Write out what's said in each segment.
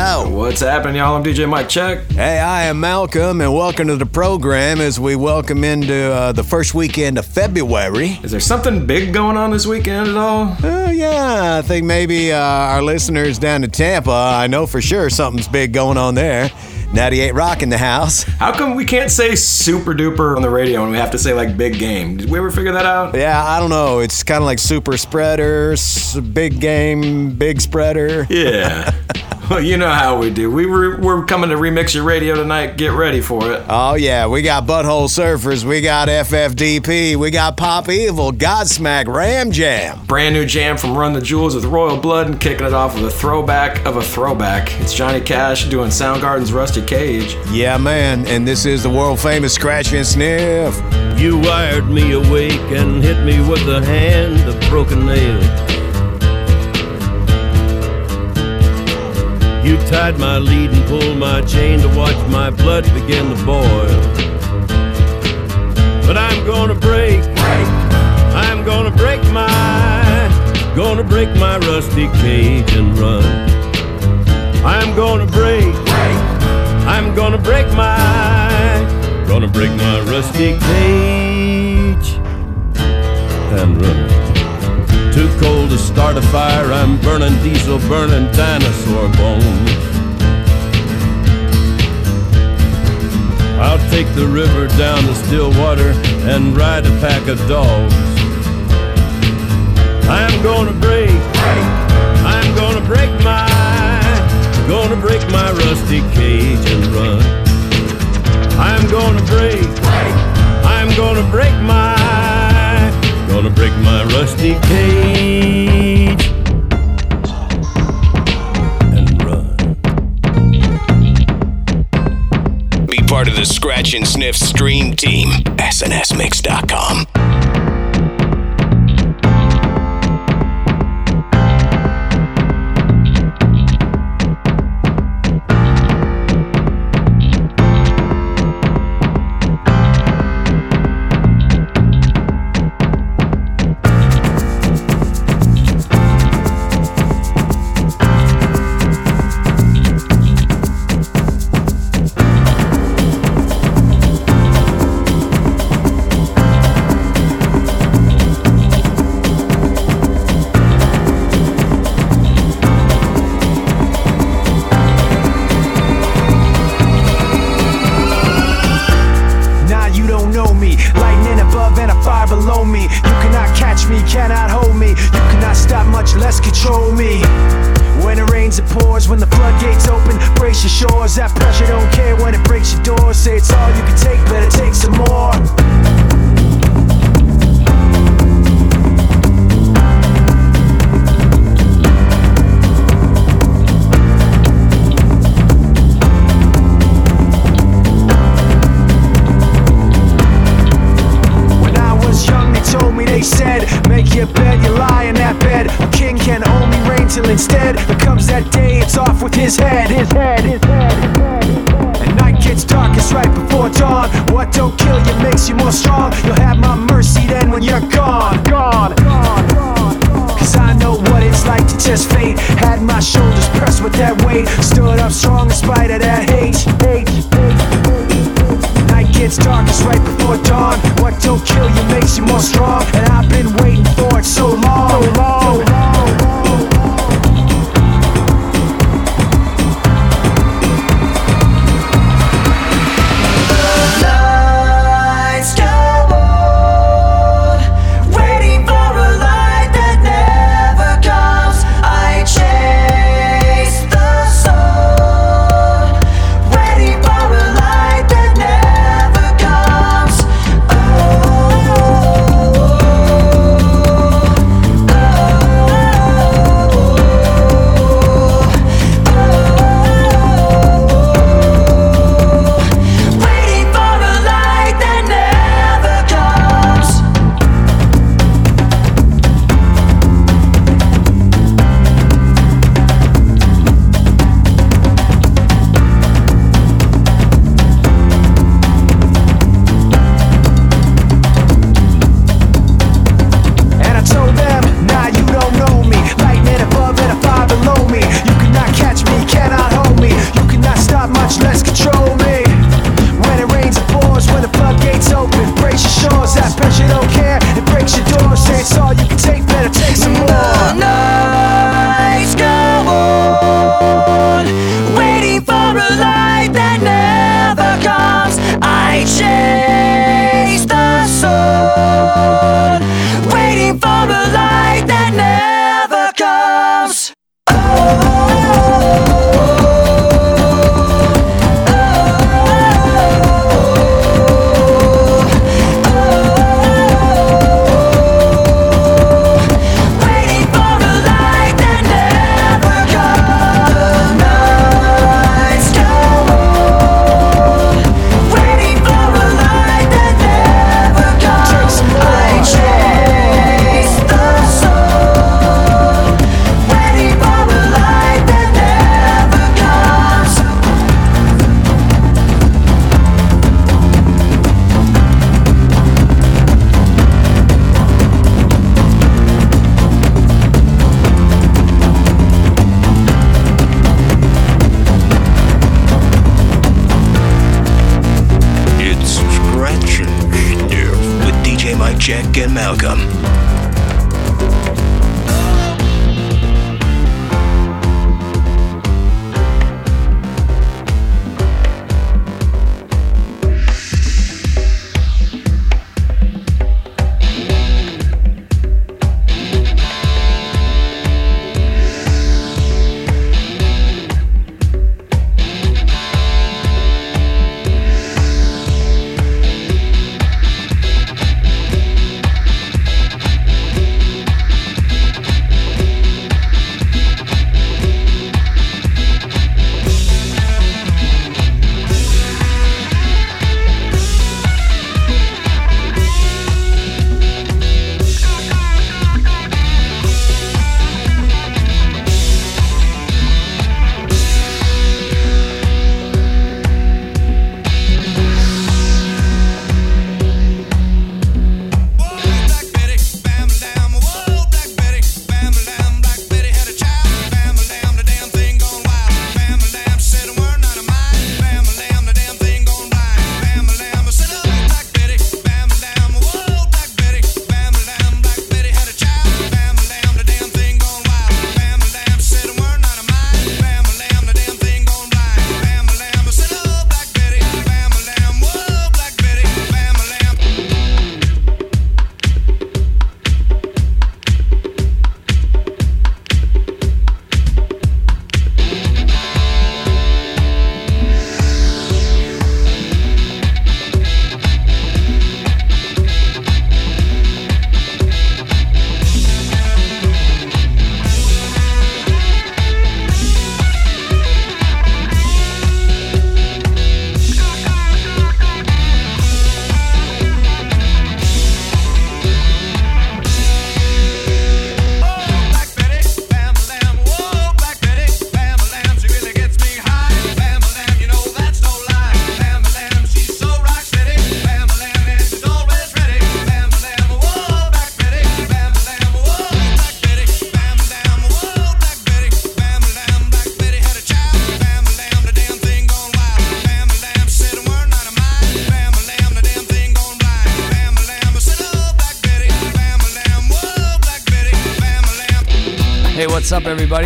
What's happening, y'all? I'm DJ Mike Check. Hey, I am Malcolm, and welcome to the program as we welcome into uh, the first weekend of February. Is there something big going on this weekend at all? Uh, yeah, I think maybe uh, our listeners down to Tampa, I know for sure something's big going on there. 98 Rock in the house. How come we can't say super duper on the radio and we have to say like big game? Did we ever figure that out? Yeah, I don't know. It's kind of like super spreaders, big game, big spreader. Yeah. well, you know how we do. We were, we're coming to remix your radio tonight. Get ready for it. Oh, yeah, we got Butthole Surfers, we got FFDP, we got Pop Evil, Godsmack, Ram Jam. Brand new jam from Run the Jewels with Royal Blood and kicking it off with a throwback of a throwback. It's Johnny Cash doing Soundgarden's Rusty Cage. Yeah, man, and this is the world famous Scratch and Sniff. You wired me awake and hit me with a hand of broken nail. You tied my lead and pulled my chain to watch my blood begin to boil. But I'm gonna break, I'm gonna break my, gonna break my rusty cage and run. I'm gonna break, I'm gonna break my, gonna break my rusty cage and run. Too cold to start a fire, I'm burning diesel, burning dinosaur bones. I'll take the river down to Stillwater and ride a pack of dogs. I'm gonna break, I'm gonna break my, gonna break my rusty cage and run. I'm gonna break, I'm gonna break my, gonna break my rusty cage and run. Be part of the Scratch and Sniff stream team. SNSMix.com.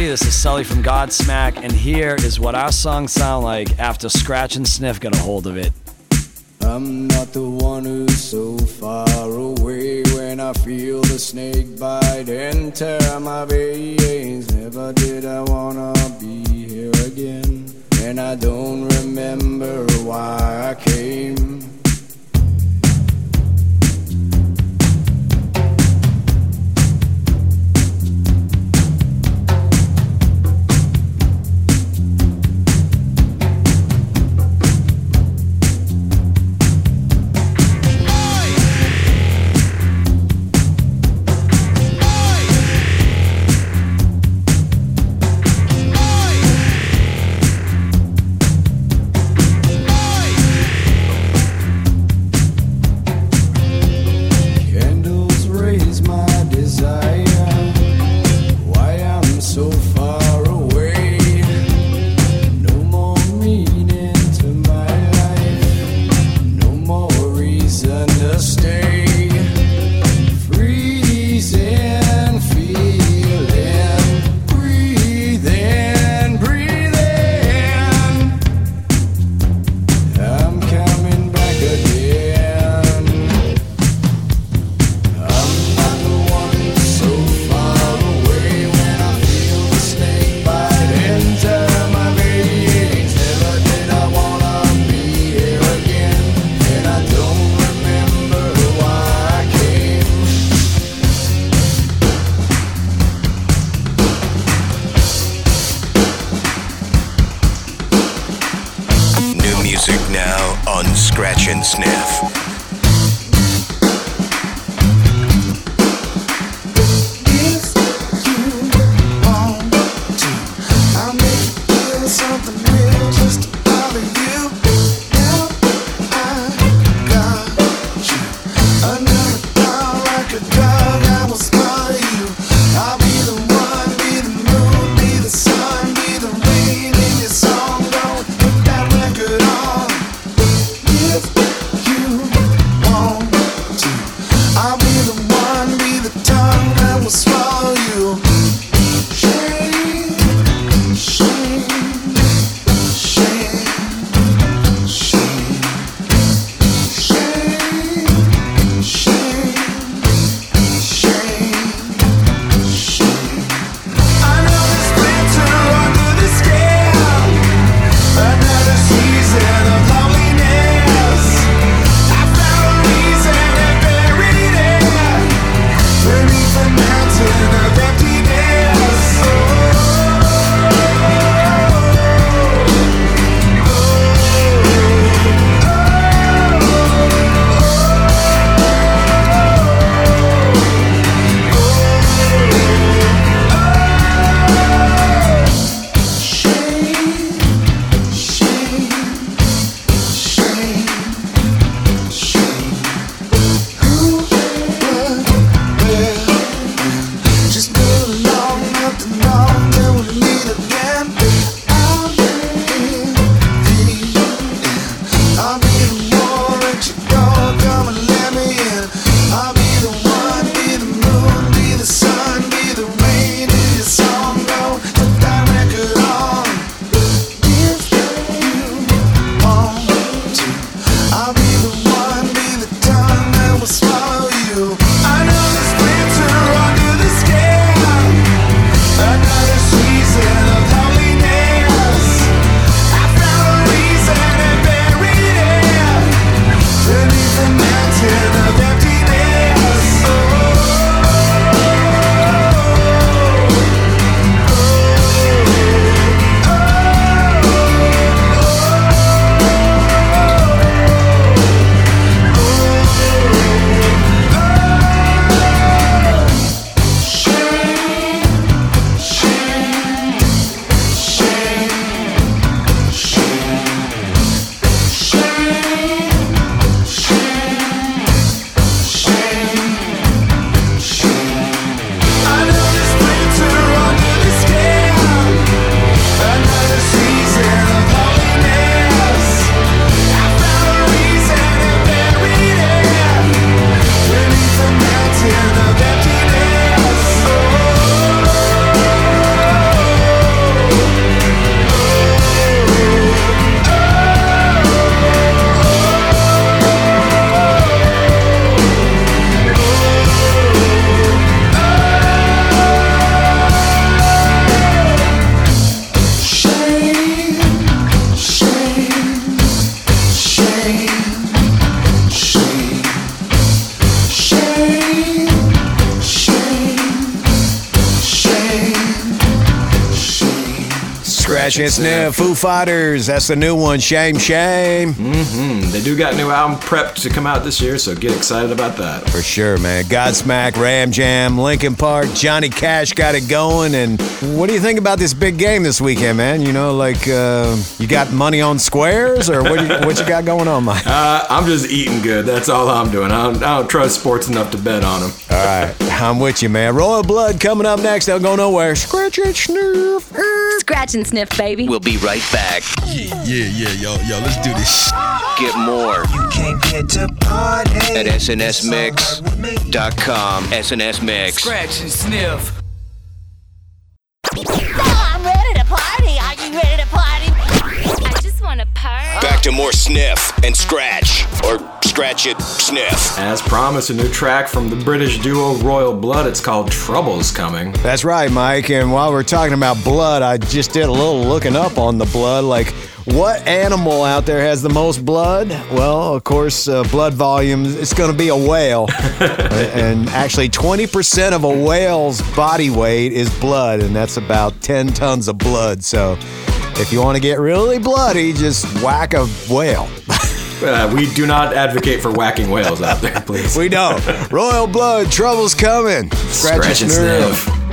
everybody. This is Sully from Godsmack, and here is what our songs sound like after Scratch and Sniff got a hold of it. I'm not the one who's so far away when I feel the snake bite and tear my veins. Never did I wanna be here again, and I don't remember why I came. And Sniff, Foo Fighters. That's the new one. Shame, shame. Mm-hmm. They do got a new album prepped to come out this year, so get excited about that. For sure, man. Godsmack, Ram Jam, Linkin Park, Johnny Cash got it going. And what do you think about this big game this weekend, man? You know, like uh, you got money on squares, or what? You, what you got going on, Mike? Uh, I'm just eating good. That's all I'm doing. I don't, I don't trust sports enough to bet on them. All right, I'm with you, man. Royal Blood coming up next. They'll go nowhere. Scratch and sniff. Scratch and sniff, baby. We'll be right back. Yeah, yeah, yeah, yo, yo, let's do this. Get more You can't get to party. at snsmix.com. SNSMix. Scratch and sniff. I'm ready to party. Are you ready to party? I just want to party. Back to more sniff and scratch, or scratch it, sniff. As promised, a new track from the British duo Royal Blood. It's called Trouble's Coming. That's right, Mike. And while we're talking about blood, I just did a little looking up on the blood. Like, what animal out there has the most blood? Well, of course, uh, blood volume, it's going to be a whale. and actually, 20% of a whale's body weight is blood, and that's about 10 tons of blood. So, if you want to get really bloody, just whack a whale. Uh, we do not advocate for whacking whales out there, please. we don't. Royal blood, trouble's coming. Scratch, Scratch and sniff.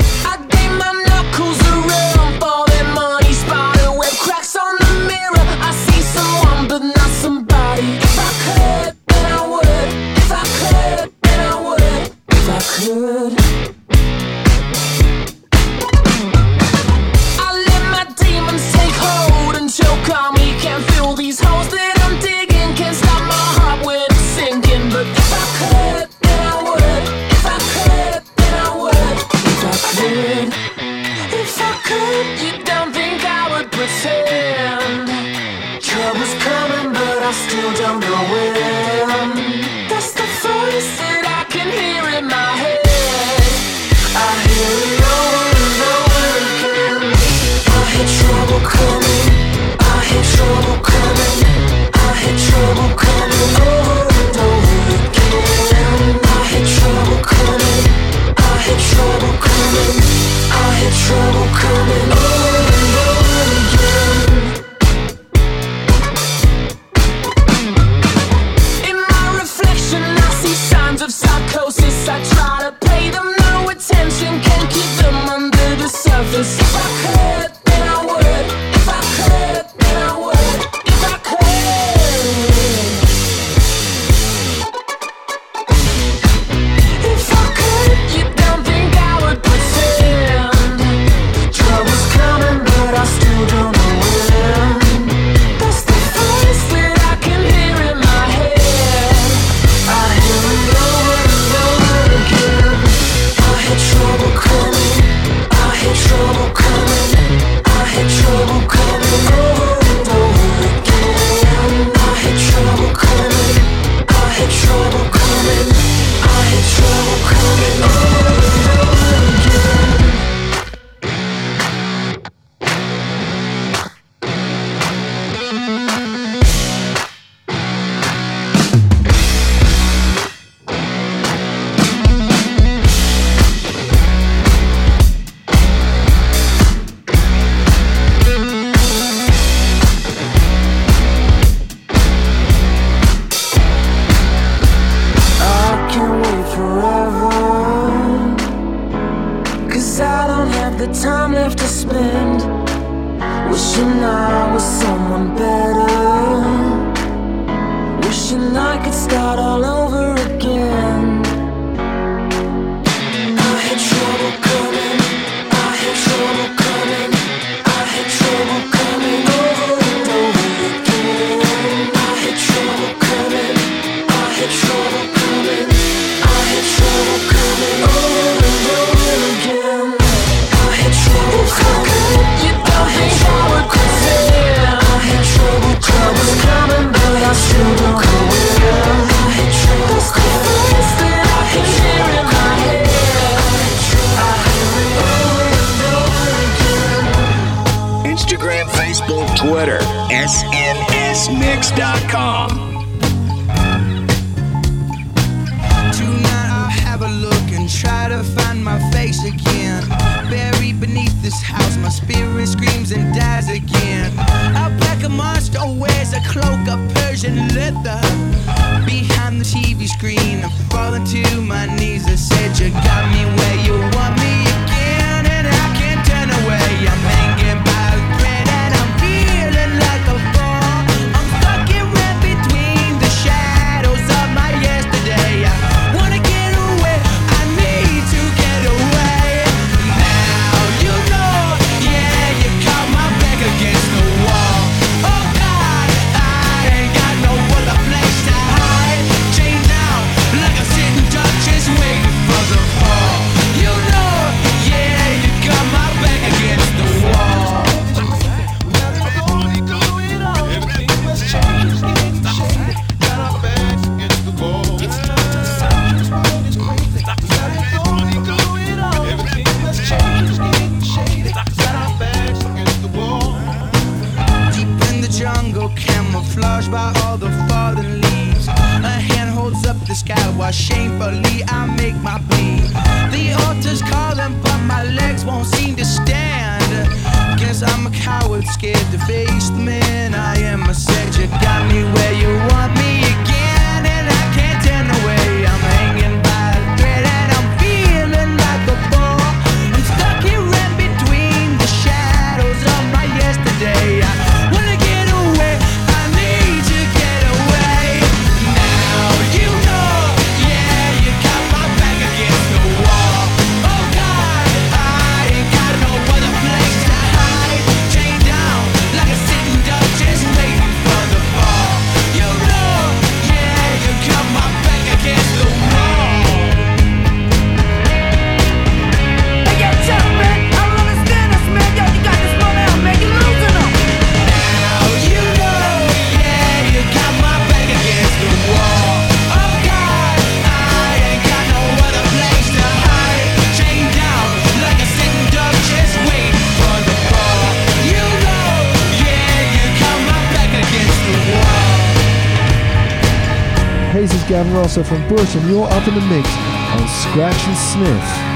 Wishing I was someone better. Wishing I could start all over Twitter, SNSMix.com. Tonight I'll have a look and try to find my face again. Buried beneath this house, my spirit screams and dies again. Out black a monster wears a cloak of and leather behind the TV screen. I fall into my knees. I said, You got me where you want me again, and I can't turn away. I'm hanging. This is Gavin Rosso from Bush, and you're up in the mix on Scratch and Sniff.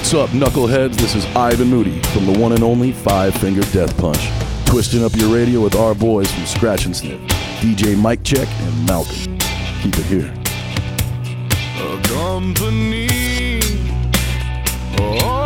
What's up, knuckleheads? This is Ivan Moody from the one and only Five Finger Death Punch, twisting up your radio with our boys from Scratch and Sniff, DJ Mike Check and Malcolm. Keep it here. A company. Oh.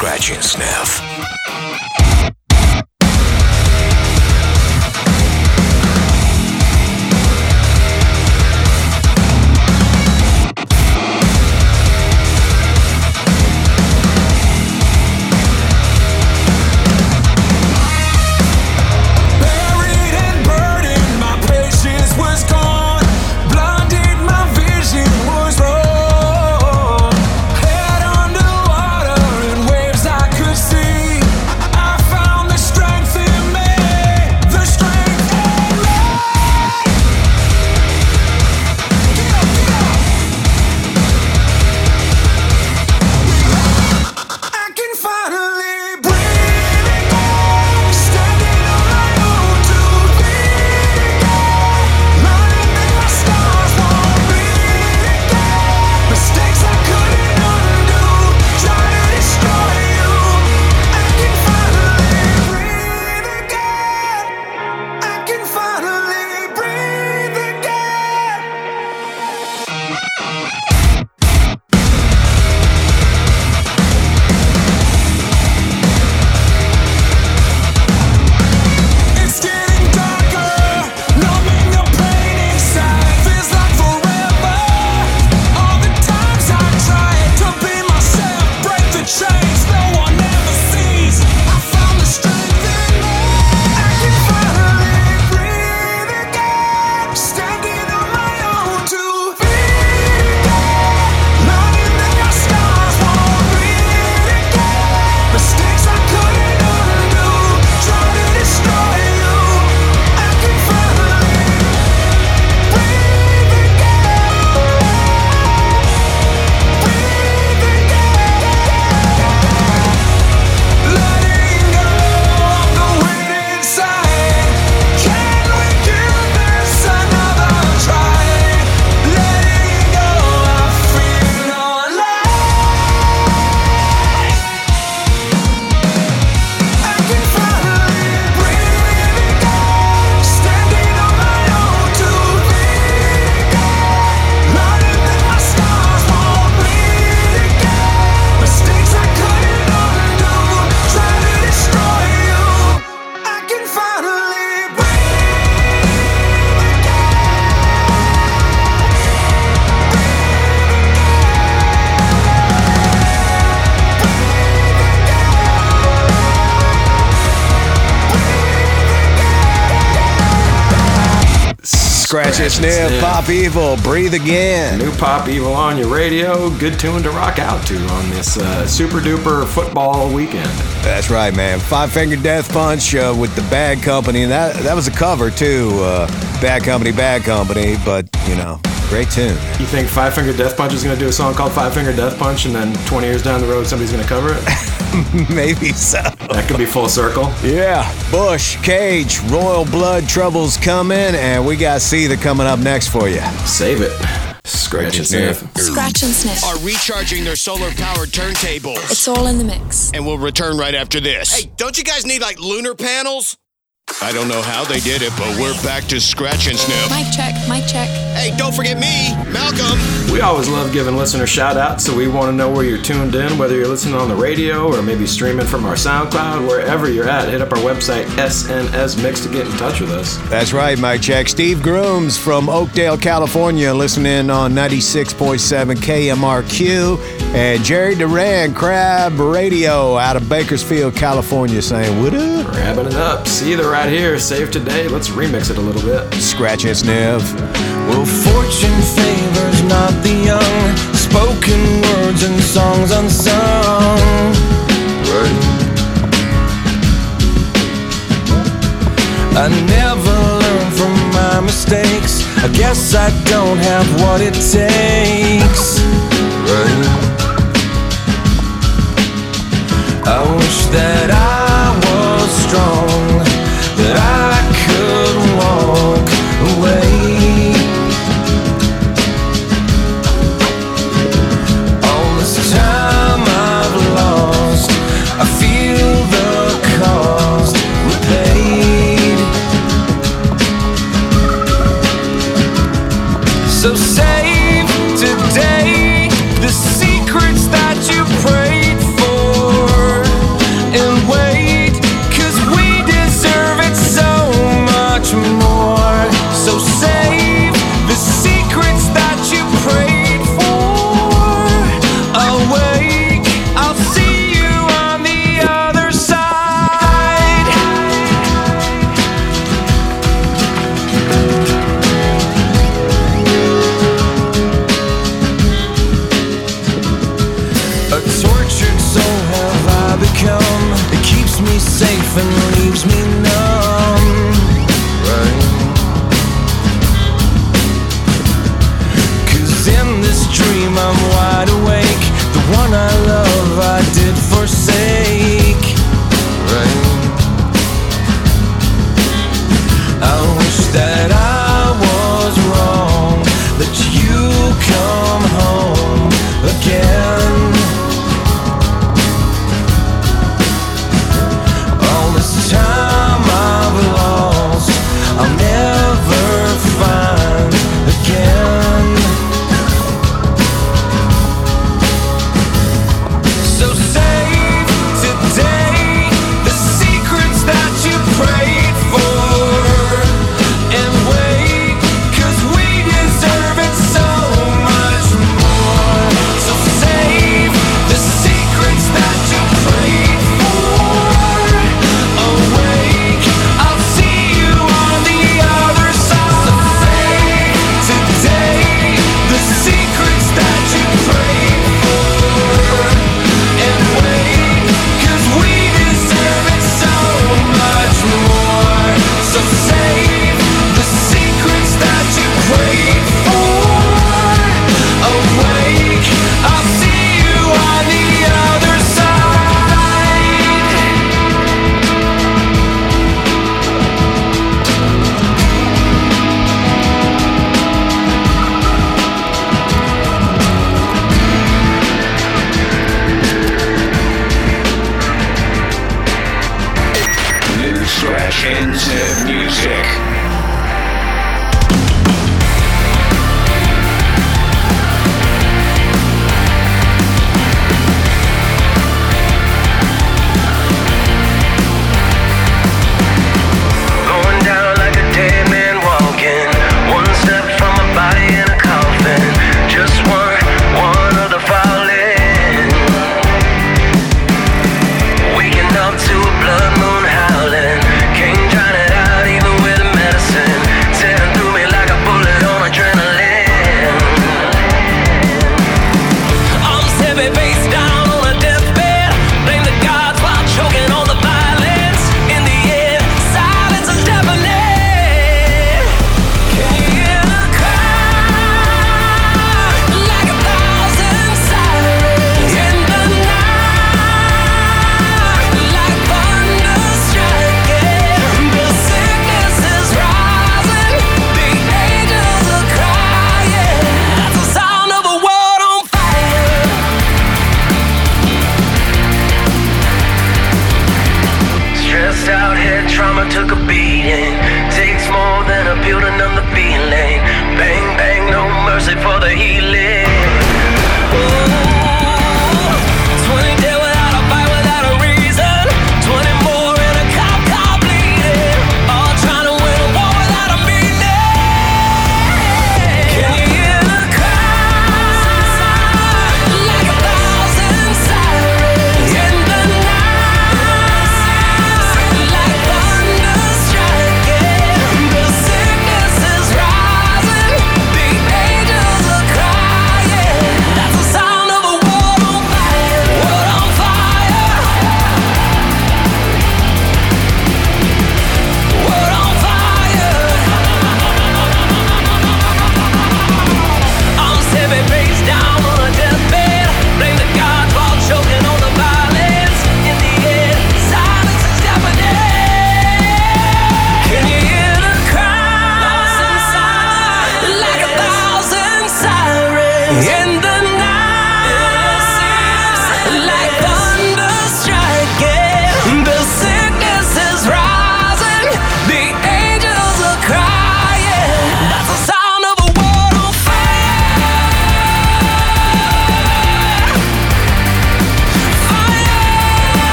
scratch and sniff. And sniff, Pop Evil, breathe again. New Pop Evil on your radio. Good tune to rock out to on this uh, super duper football weekend. That's right, man. Five Finger Death Punch uh, with the Bad Company. That that was a cover too. Uh, bad Company, Bad Company. But you know, great tune. You think Five Finger Death Punch is going to do a song called Five Finger Death Punch, and then 20 years down the road, somebody's going to cover it? Maybe so. That could be full circle. Yeah, Bush, Cage, Royal Blood Trouble's coming, and we got Seether coming up next for you. Save it. Scratch and sniff. Scratch and sniff. Are recharging their solar powered turntables. It's all in the mix. And we'll return right after this. Hey, don't you guys need like lunar panels? I don't know how they did it, but we're back to scratch and sniff. Mic check, mic check. Hey, don't forget me, Malcolm. We always love giving listeners shout outs, so we want to know where you're tuned in, whether you're listening on the radio or maybe streaming from our SoundCloud, wherever you're at. Hit up our website, SNS Mix, to get in touch with us. That's right, Mike Check. Steve Grooms from Oakdale, California, listening on 96.7 KMRQ. And Jerry Duran, KRAB Radio, out of Bakersfield, California, saying, What up? Grabbing it up. Seether right here. Save today. Let's remix it a little bit. Scratch and sniff. Well, fortune favors not the young. Spoken words and songs unsung. I never learn from my mistakes. I guess I don't have what it takes. Right. I wish that I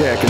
check.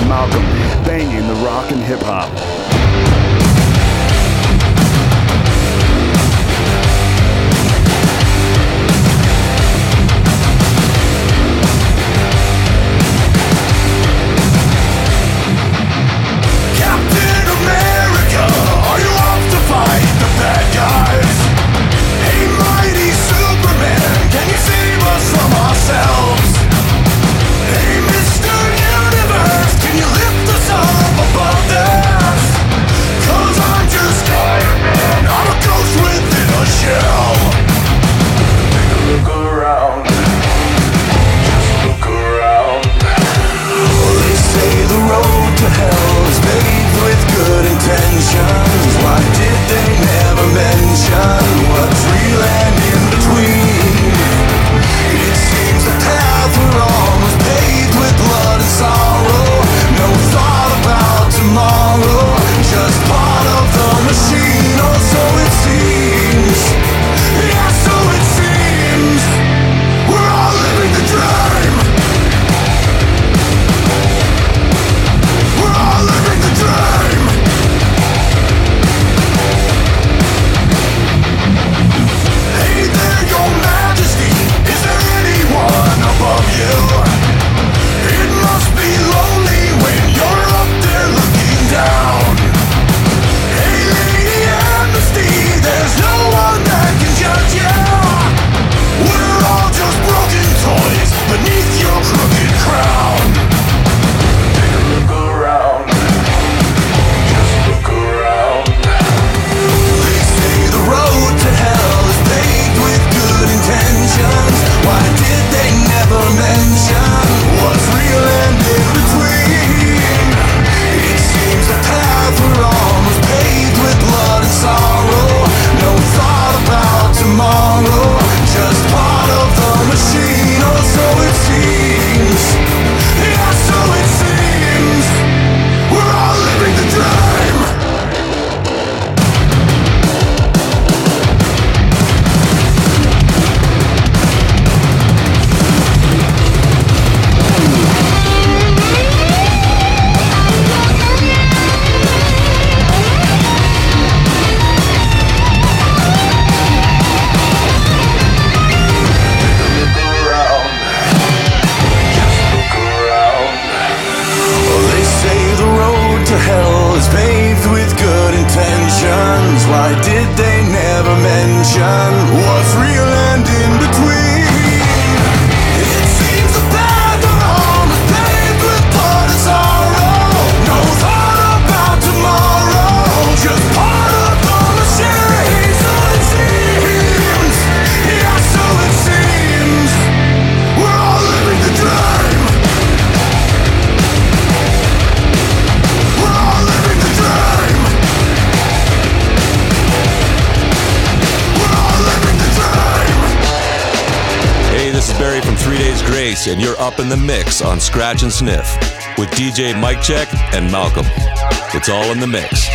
In the Mix on Scratch and Sniff with DJ Mike Check and Malcolm. It's all in the mix.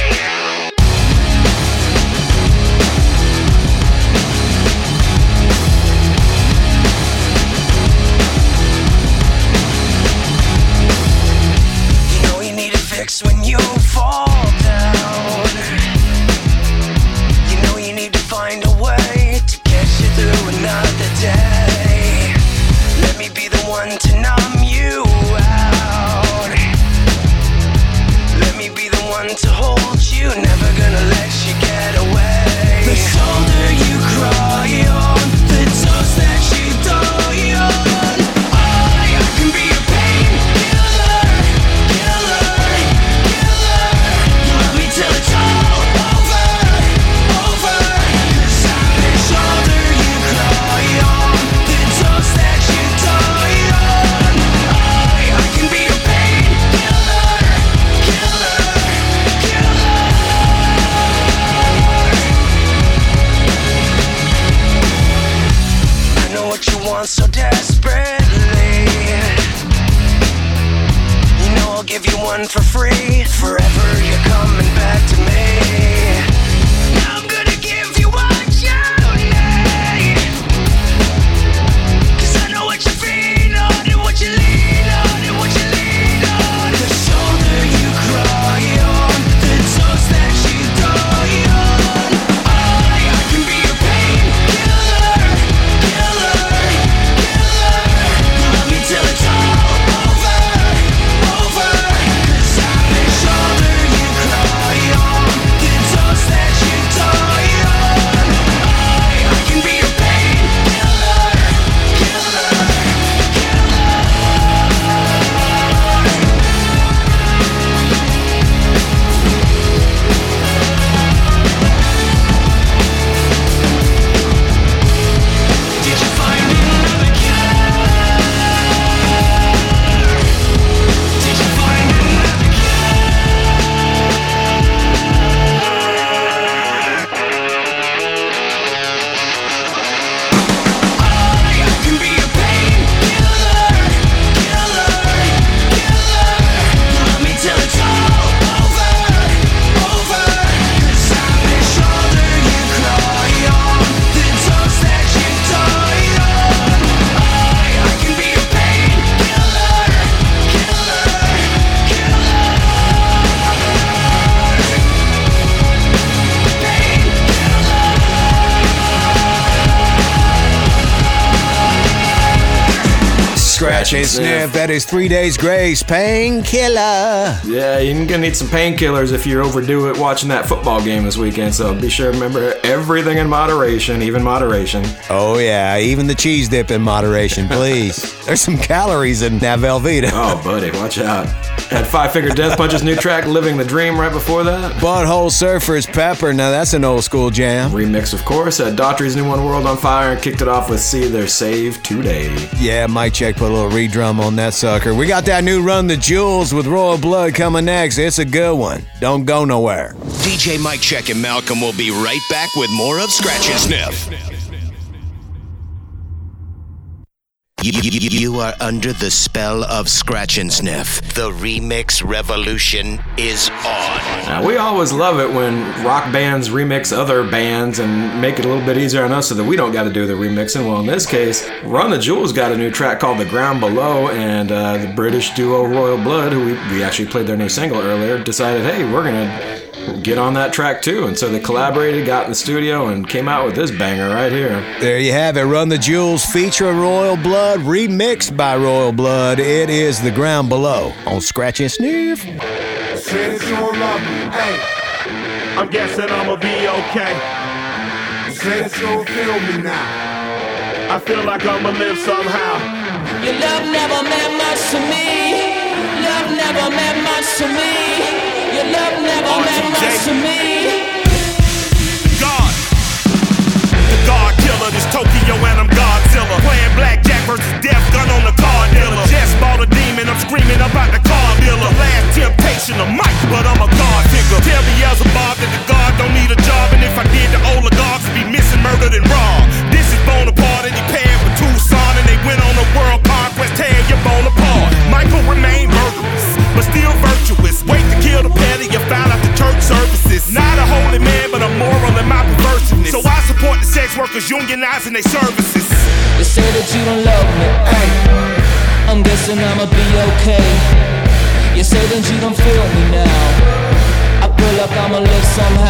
That is Three Days Grace. Painkiller. Yeah, you're gonna need some painkillers if you overdo it watching that football game this weekend. So be sure to remember everything in moderation, even moderation. Oh yeah, even the cheese dip in moderation, please. There's some calories in that Velveeta. Oh, buddy, watch out. Had Five Finger Death Punch's new track, Living the Dream, right before that. Butthole Surfers Pepper. Now that's an old school jam. Remix, of course, had Daughtry's New One World on Fire and kicked it off with Seether Save Today. Yeah, Mike Check put a little redrum on that sucker. We got that new Run the Jewels with Royal Blood coming next. It's a good one. Don't go nowhere. DJ Mike Check and Malcolm will be right back with more of Scratch and Sniff. You, you- you are under the spell of Scratch and Sniff. The remix revolution is on. Now, we always love it when rock bands remix other bands and make it a little bit easier on us so that we don't got to do the remixing. Well, in this case, Run the Jewels got a new track called The Ground Below, and uh, the British duo Royal Blood, who we, we actually played their new single earlier, decided, hey, we're going to get on that track too. And so they collaborated, got in the studio, and came out with this banger right here. There you have it. Run the Jewels feature Royal Blood, remixed by Royal Blood. It is The Ground Below on Scratch and Sniff. Say that you don't love me. Hey, I'm guessing I'ma be okay. Say that you don't feel me now. I feel like I'ma live somehow. Your love never meant much to me. Love never meant much to me. Your love never meant much to me. God. The God killer, this Tokyo and I'm Godzilla. Playing blackjack versus death gun on the car dealer. Just bought a demon, I'm screaming about the car dealer. Last temptation of Mike, but I'm a God figure. Tell Beelzebub that the God don't need a job, and if I did, the oligarchs be missing, murdered, and robbed. This is Bonaparte, and he paired with Tucson, and they went on unionizing their services. You say that you don't love me. I'm guessing I'ma be okay. You say that you don't feel me now. I feel like I'ma live somehow.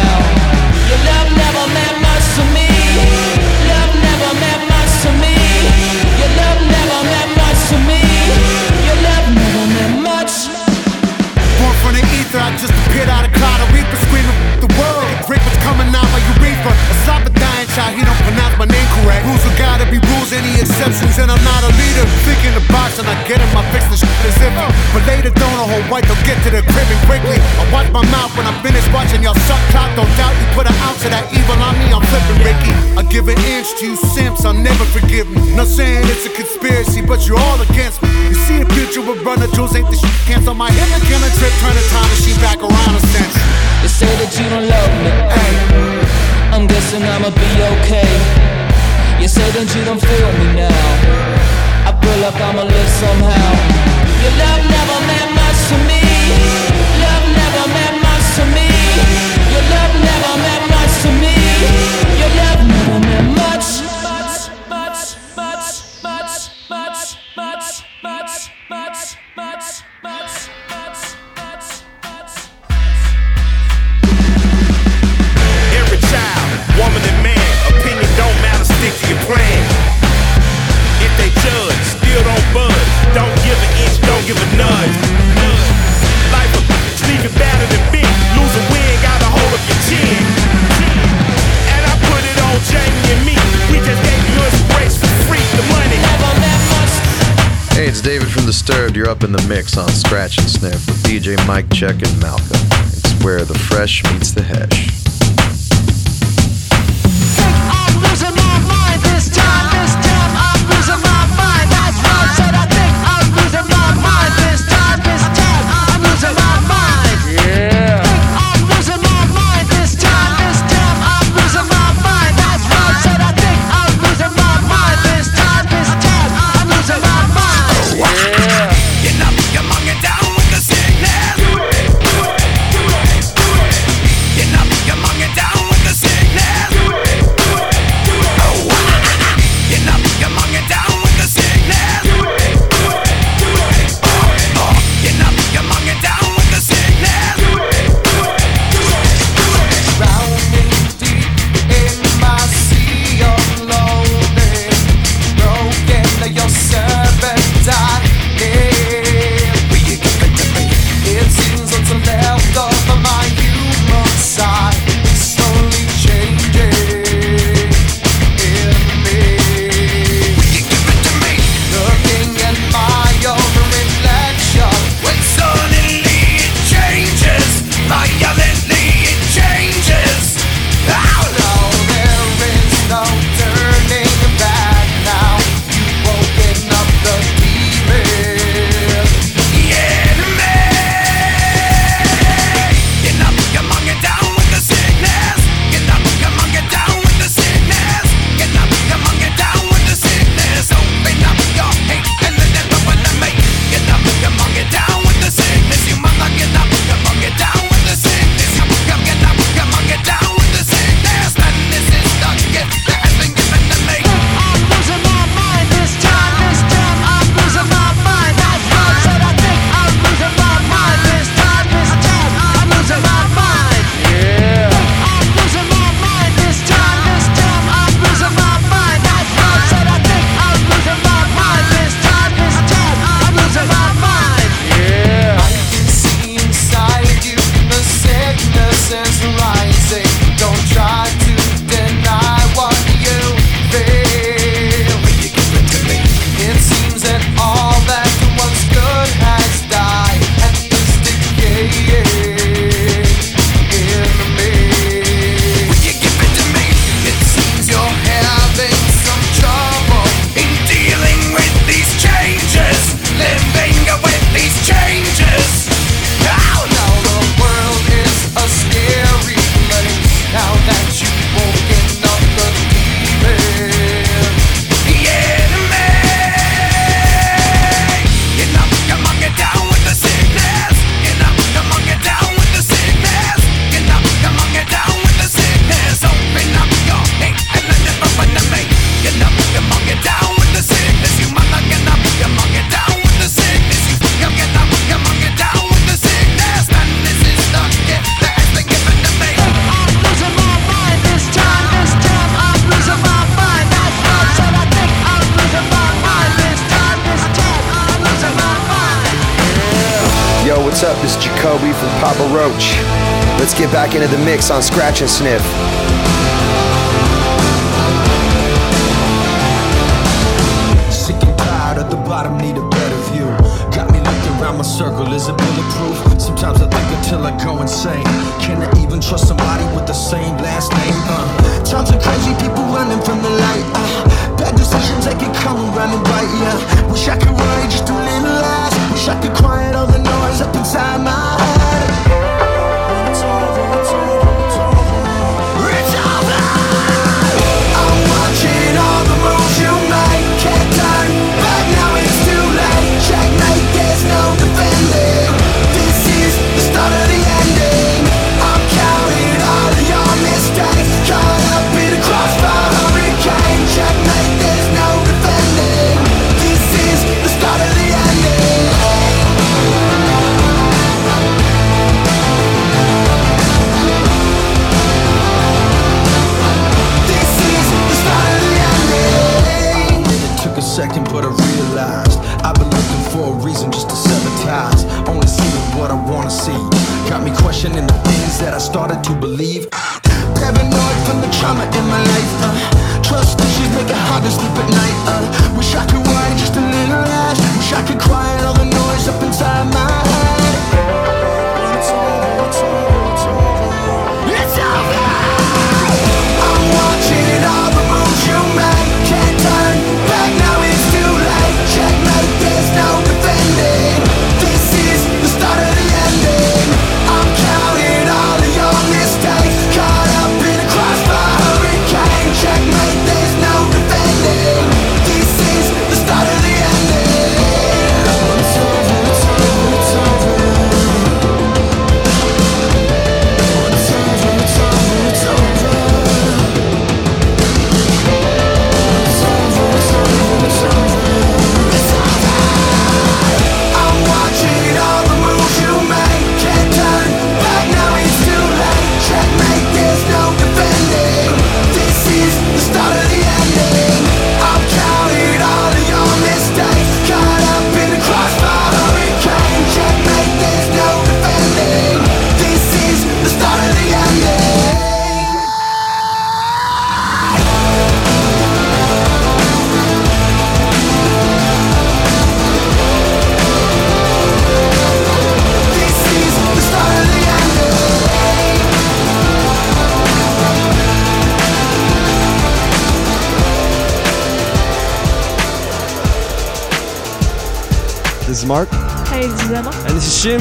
And I get him, I fix the shit as if But later, don't a whole white, they'll get to the crib and quickly. I watch my mouth when I'm finished watching y'all suck clock. Don't doubt you put an ounce of that evil on me, I'm flipping Ricky. I give an inch to you simps, I'll never forgive me. Not saying it's a conspiracy, but you're all against me. You see a future with runner jewels, ain't the shit cancel my hip and killing trip, turn the time machine back around a sense. You say that you don't love me. Hey, I'm guessing I'ma be okay. You say that you don't feel me now. Feel like I'ma live somehow. Your love never meant much to me. Love never meant much to me. Your love never meant much to me. Your love never meant. Much, You're up in the mix on Scratch and Sniff with DJ Mike Check and Malcolm. It's where the fresh meets the hash. I'm losing my mind. This time scratch and sniff.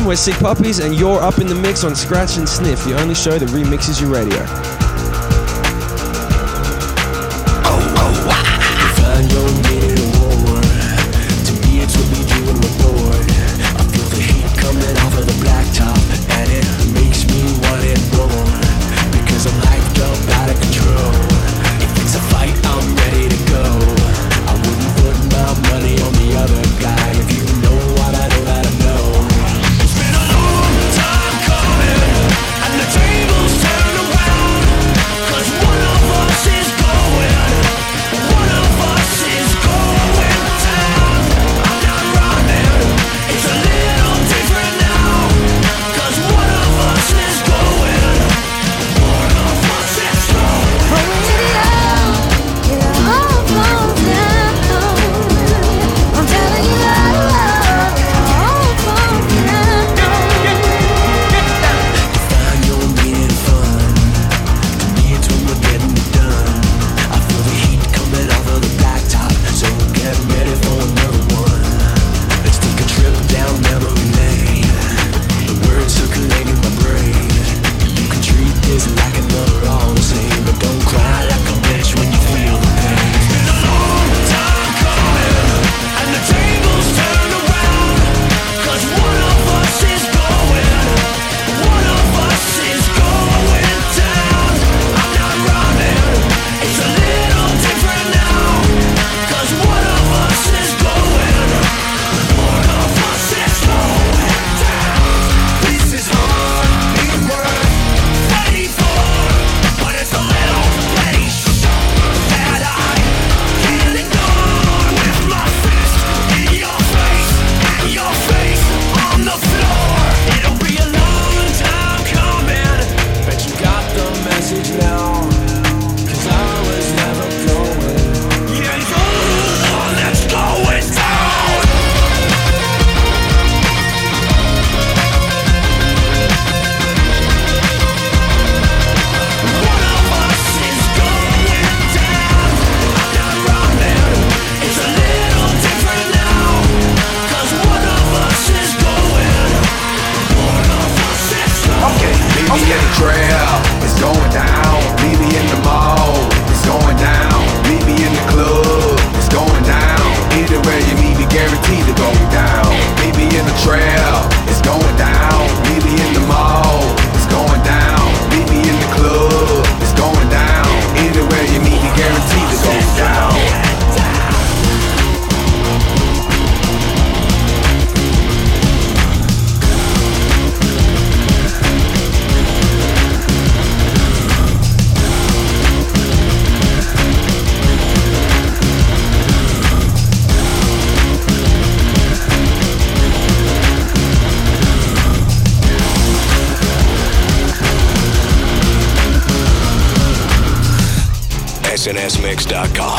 We're Sick Puppies, and you're up in the mix on Scratch and Sniff, the only show that remixes your radio.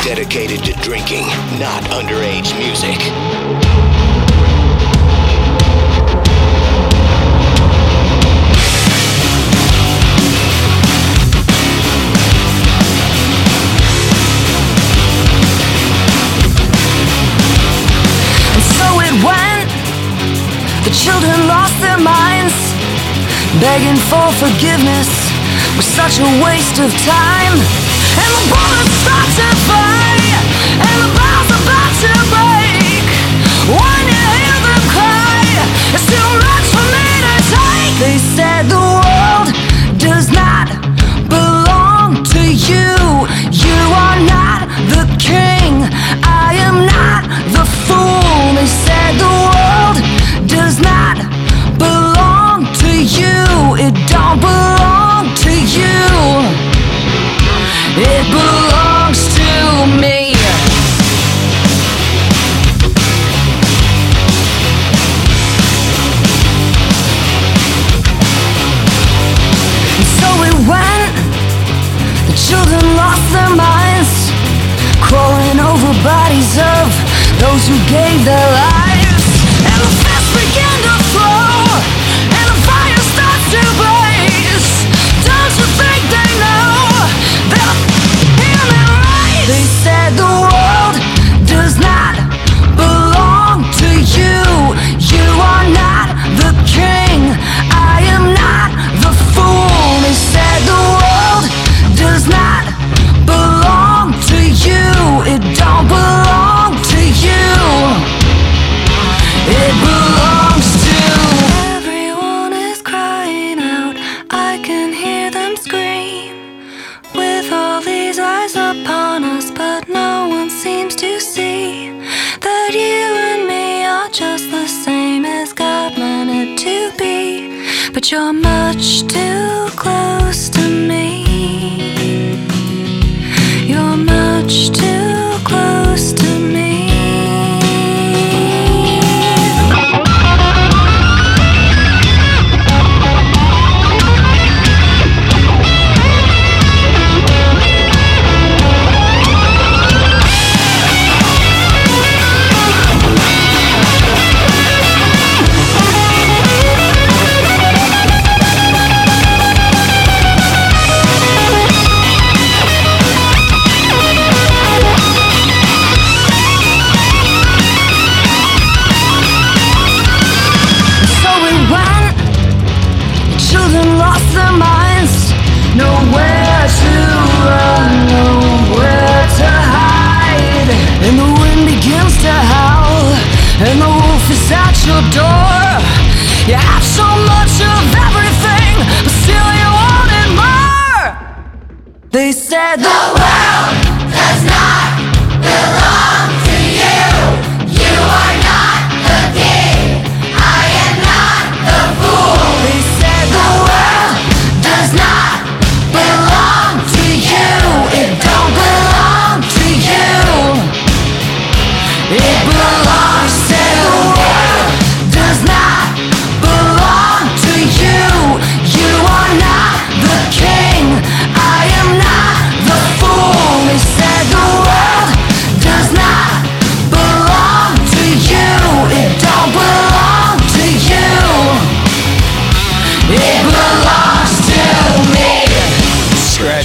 Dedicated to drinking, not underage music. And so it went. The children lost their minds, begging for forgiveness was such a waste of time. And the bullets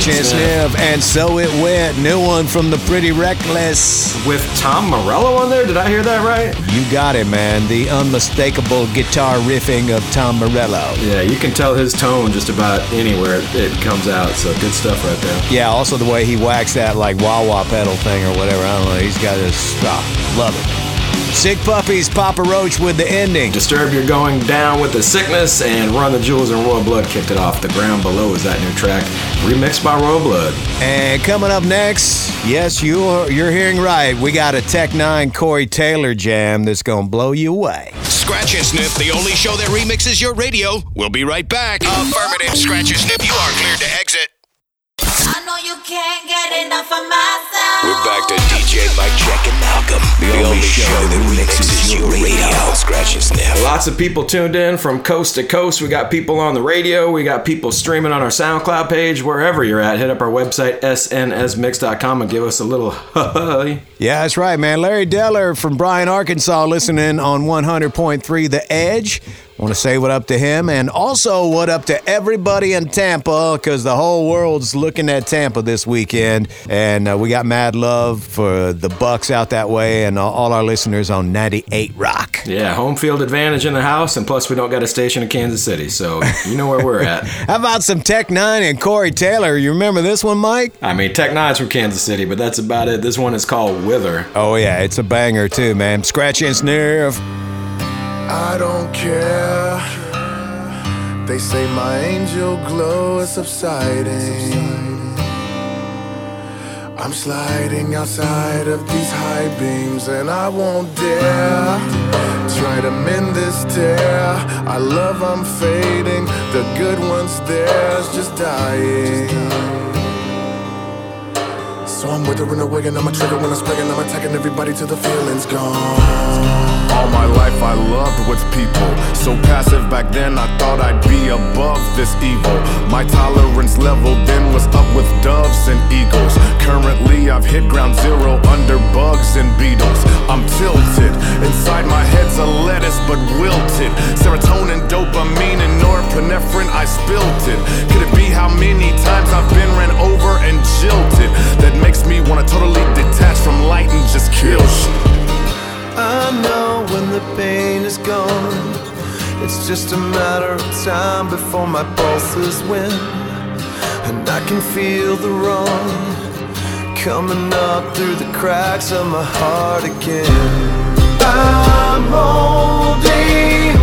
Scratch and and so it went. New one from the Pretty Reckless. With Tom Morello on there? Did I hear that right? You got it, man. The unmistakable guitar riffing of Tom Morello. Yeah, you can tell his tone just about anywhere it, comes out. So good stuff right there. Yeah, also the way he whacks that like wah wah pedal thing or whatever. I don't know. He's got his stuff. Love it. Sick Puppies, Papa Roach with the ending. Disturbed You're Going Down with the Sickness and Run the Jewels and Royal Blood kicked it off. The Ground Below is that new track, remixed by Royal Blood. And coming up next, yes, you're you're hearing right. We got a Tech N9ne Corey Taylor jam that's gonna blow you away. Scratch and Sniff, the only show that remixes your radio. We'll be right back. Affirmative, Scratch and Sniff, you are cleared to exit. We're back to DJ Mike Check and Malcolm. The, only, show that mixes your radio. Scratch and sniff. Lots of people tuned in from coast to coast. We got people on the radio. We got people streaming on our SoundCloud page. Wherever you're at, hit up our website, snsmix.com, and give us a little hey. Yeah, that's right, man. Larry Deller from Bryant, Arkansas, listening on 100.3 The Edge. Want to say what up to him and also what up to everybody in Tampa because the whole world's looking at Tampa this weekend. And uh, we got mad love for the Bucs out that way and all, our listeners on 98 Rock. Yeah, home field advantage in the house, and plus we don't got a station in Kansas City, so you know where we're at. How about some Tech N9ne and Corey Taylor? You remember this one, Mike? I mean, Tech N9ne's from Kansas City, but that's about it. This one is called Wither. Oh, yeah, it's a banger too, man. Scratch and sniff. I don't care. They say my angel glow is subsiding. I'm sliding outside of these high beams and I won't dare try to mend this tear. I love I'm fading, the good ones there's just dying. So I'm withering away and I'm a trigger when I'm spraying. I'm attacking everybody till the feeling's gone. All my life I loved with people. So passive back then, I thought I'd be above this evil. My tolerance level then was up with doves and eagles. Currently, I've hit ground zero under bugs and beetles. I'm tilted. Inside my head's a lettuce, but wilted. Serotonin, dopamine, and norepinephrine, I spilt it. Could it be how many times I've been ran over and jilted? That makes me wanna totally detach from light and just kill shit. I know when the pain is gone. It's just a matter of time before my pulses win. And I can feel the wrong coming up through the cracks of my heart again. I'm holding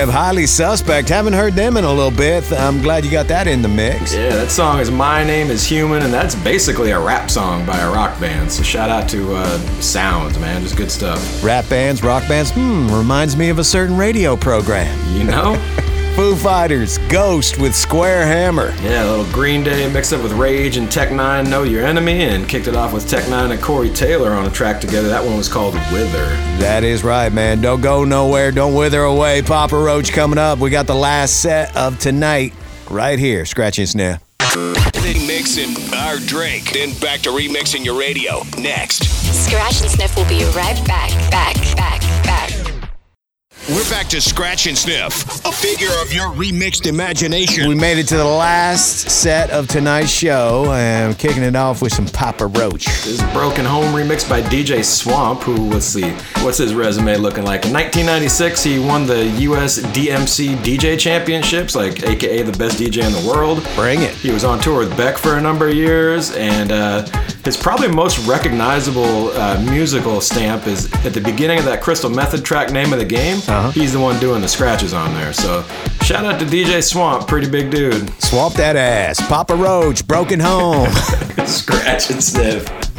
Sniff, highly suspect. Haven't heard them in a little bit. I'm glad you got that in the mix. Yeah, that song is My Name is Human, and that's basically a rap song by a rock band. So shout out to uh, Sounds, man. Just good stuff. Rap bands, rock bands, hmm, reminds me of a certain radio program. You know? Foo Fighters, Ghost with Square Hammer. Yeah, a little Green Day mixed up with Rage and Tech N9ne, Know Your Enemy, and kicked it off with Tech N9ne and Corey Taylor on a track together. That one was called Wither. That is right, man. Don't go nowhere. Don't wither away. Papa Roach coming up. We got the last set of tonight right here. Scratch and sniff. Mixing our drink, then back to remixing your radio. Next. Scratch and Sniff will be right back, back, back, back. We're back to Scratch and Sniff, a figure of your remixed imagination. We made it to the last set of tonight's show and kicking it off with some Papa Roach. This is Broken Home remix by DJ Swamp, who, let's see, what's his resume looking like? In 1996, he won the US DMC DJ Championships, like AKA the best DJ in the world. Bring it. He was on tour with Beck for a number of years, and uh, his probably most recognizable uh, musical stamp is at the beginning of that Crystal Method track, Name of the Game. Uh-huh. He's the one doing the scratches on there. So shout out to DJ Swamp, pretty big dude. Swamp that ass. Papa Roach, Broken Home. Scratch and sniff.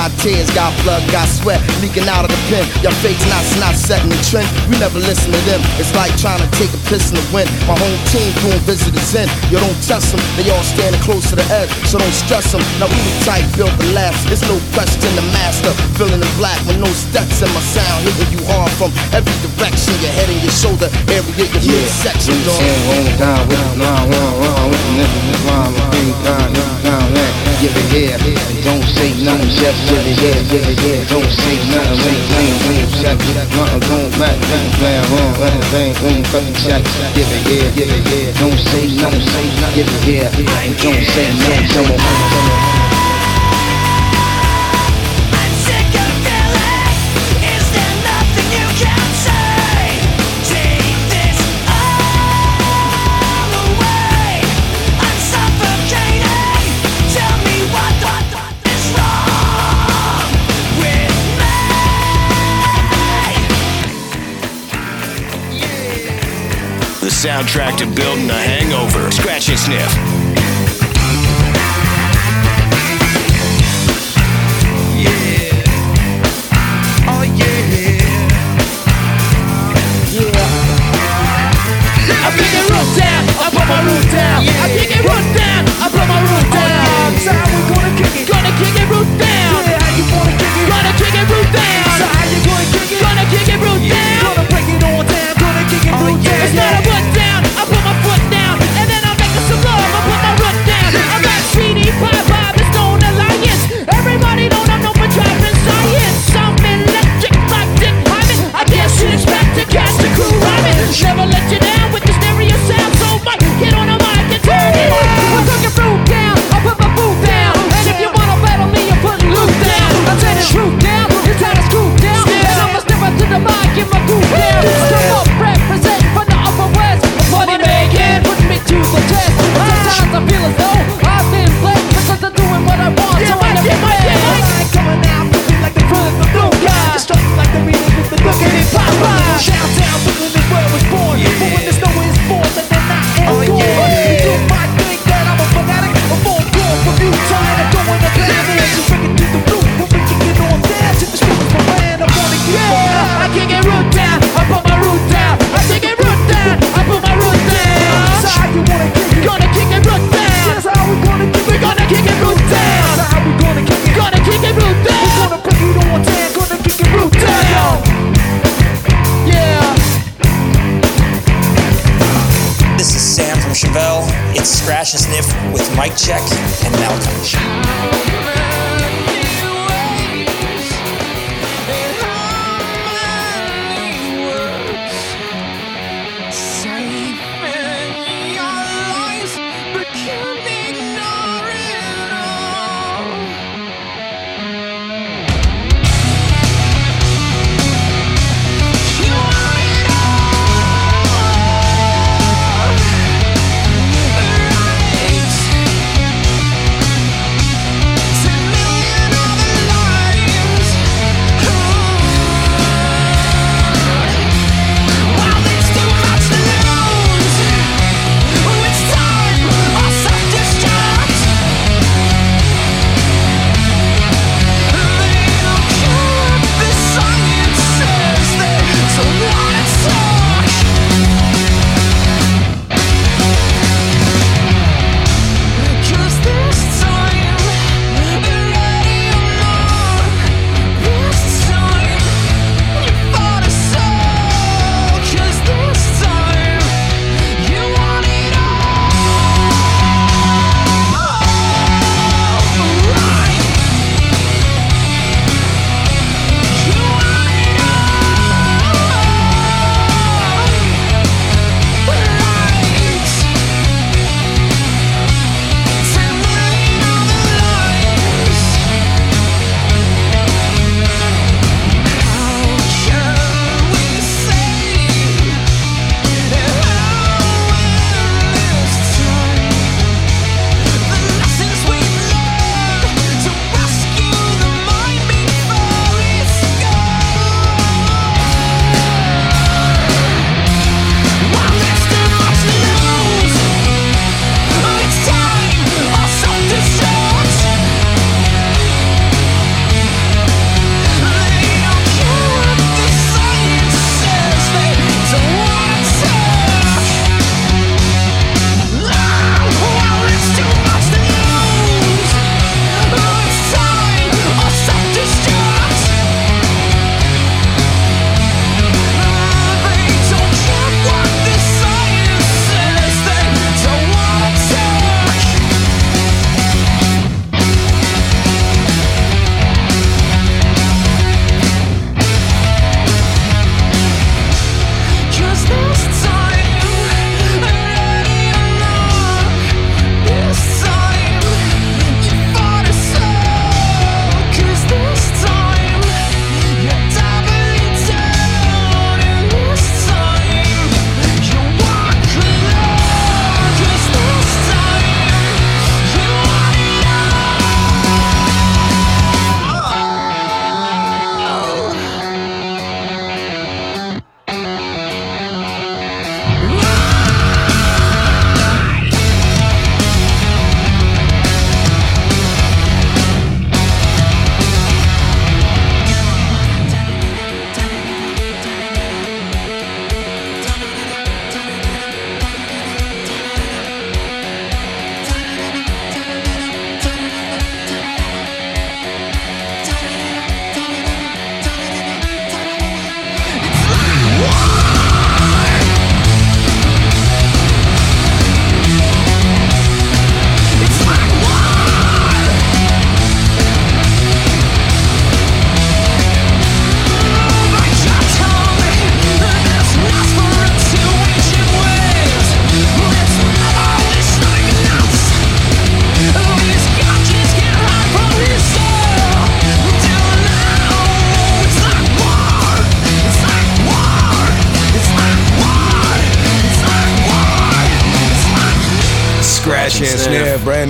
Got tears, got blood, got sweat leaking out of the pen. Your fake's not, not setting the trend. We never listen to them. It's like trying to take a piss in the wind. My home team doing visitors in. You don't test them, they all standing close to the edge. So don't stress them. Now we the tight built the last. It's no question the master. Filling the black with no steps in my sound. Hitting you hard from every direction. Your head and your shoulder area, your yeah. midsection, dog. Yeah, yeah, yeah. Give it here, don't say nothing, just yeah, yeah, yeah, yeah, don't say nothing, lame, lame, lame, shot, nothing, going back, nothing, playing wrong, running, bang, boom, fucking shot, yeah, yeah, yeah, yeah, don't say nothing, say nothing, yeah, yeah, I ain't gonna say nothing, come on, come on. the soundtrack to building a hangover. Scratch and sniff. Yeah. Oh, yeah. Yeah. I pick it roof down, I blow my roof down. I pick it roof down, I put my roof down. Oh, Time we're gonna kick it, gonna kick it roof down.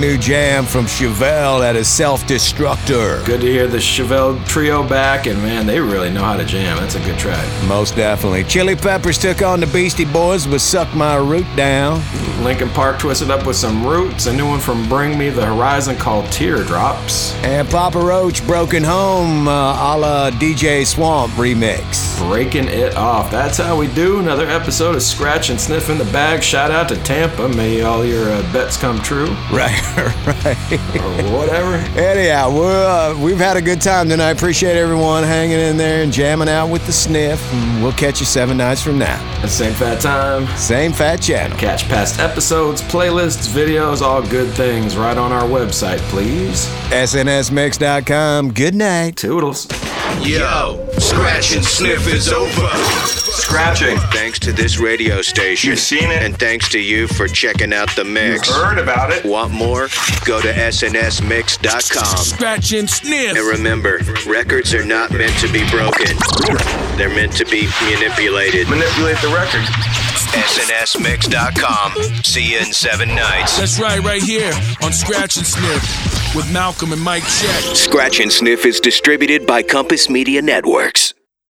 Brand new jam from Chevelle at his Self Destructor. Good to hear the Chevelle trio back, and man, they really know how to jam. That's a good track. Most definitely. Chili Peppers took on the Beastie Boys with Suck My Root Down. Linkin Park twisted up with some roots. A new one from Bring Me the Horizon called Teardrops. And Papa Roach, Broken Home, uh, a la DJ Swamp remix. Breaking it off. That's how we do. Another episode of Scratch and Sniff in the Bag. Shout out to Tampa. May all your uh, bets come true. Right, right. Or whatever. Anyhow, we're, uh, we've had a good time tonight. Appreciate everyone hanging in there and jamming out with the sniff. And we'll catch you seven nights from now. Same fat time. Same fat channel. Catch past episodes, playlists, videos, all good things right on our website, please. SNSMix.com. Good night. Toodles. Yo, Scratch and Sniff is over. Scratching. Thanks to this radio station. You've seen it. And thanks to you for checking out the mix. You've heard about it. Want more? Go to snsmix.com. Scratch and sniff. And remember, records are not meant to be broken. They're meant to be manipulated. Manipulate the record. snsmix.com. See you in seven nights. That's right, right here on Scratch and Sniff with Malcolm and Mike Check. Scratch and Sniff is distributed by Compass Media Networks.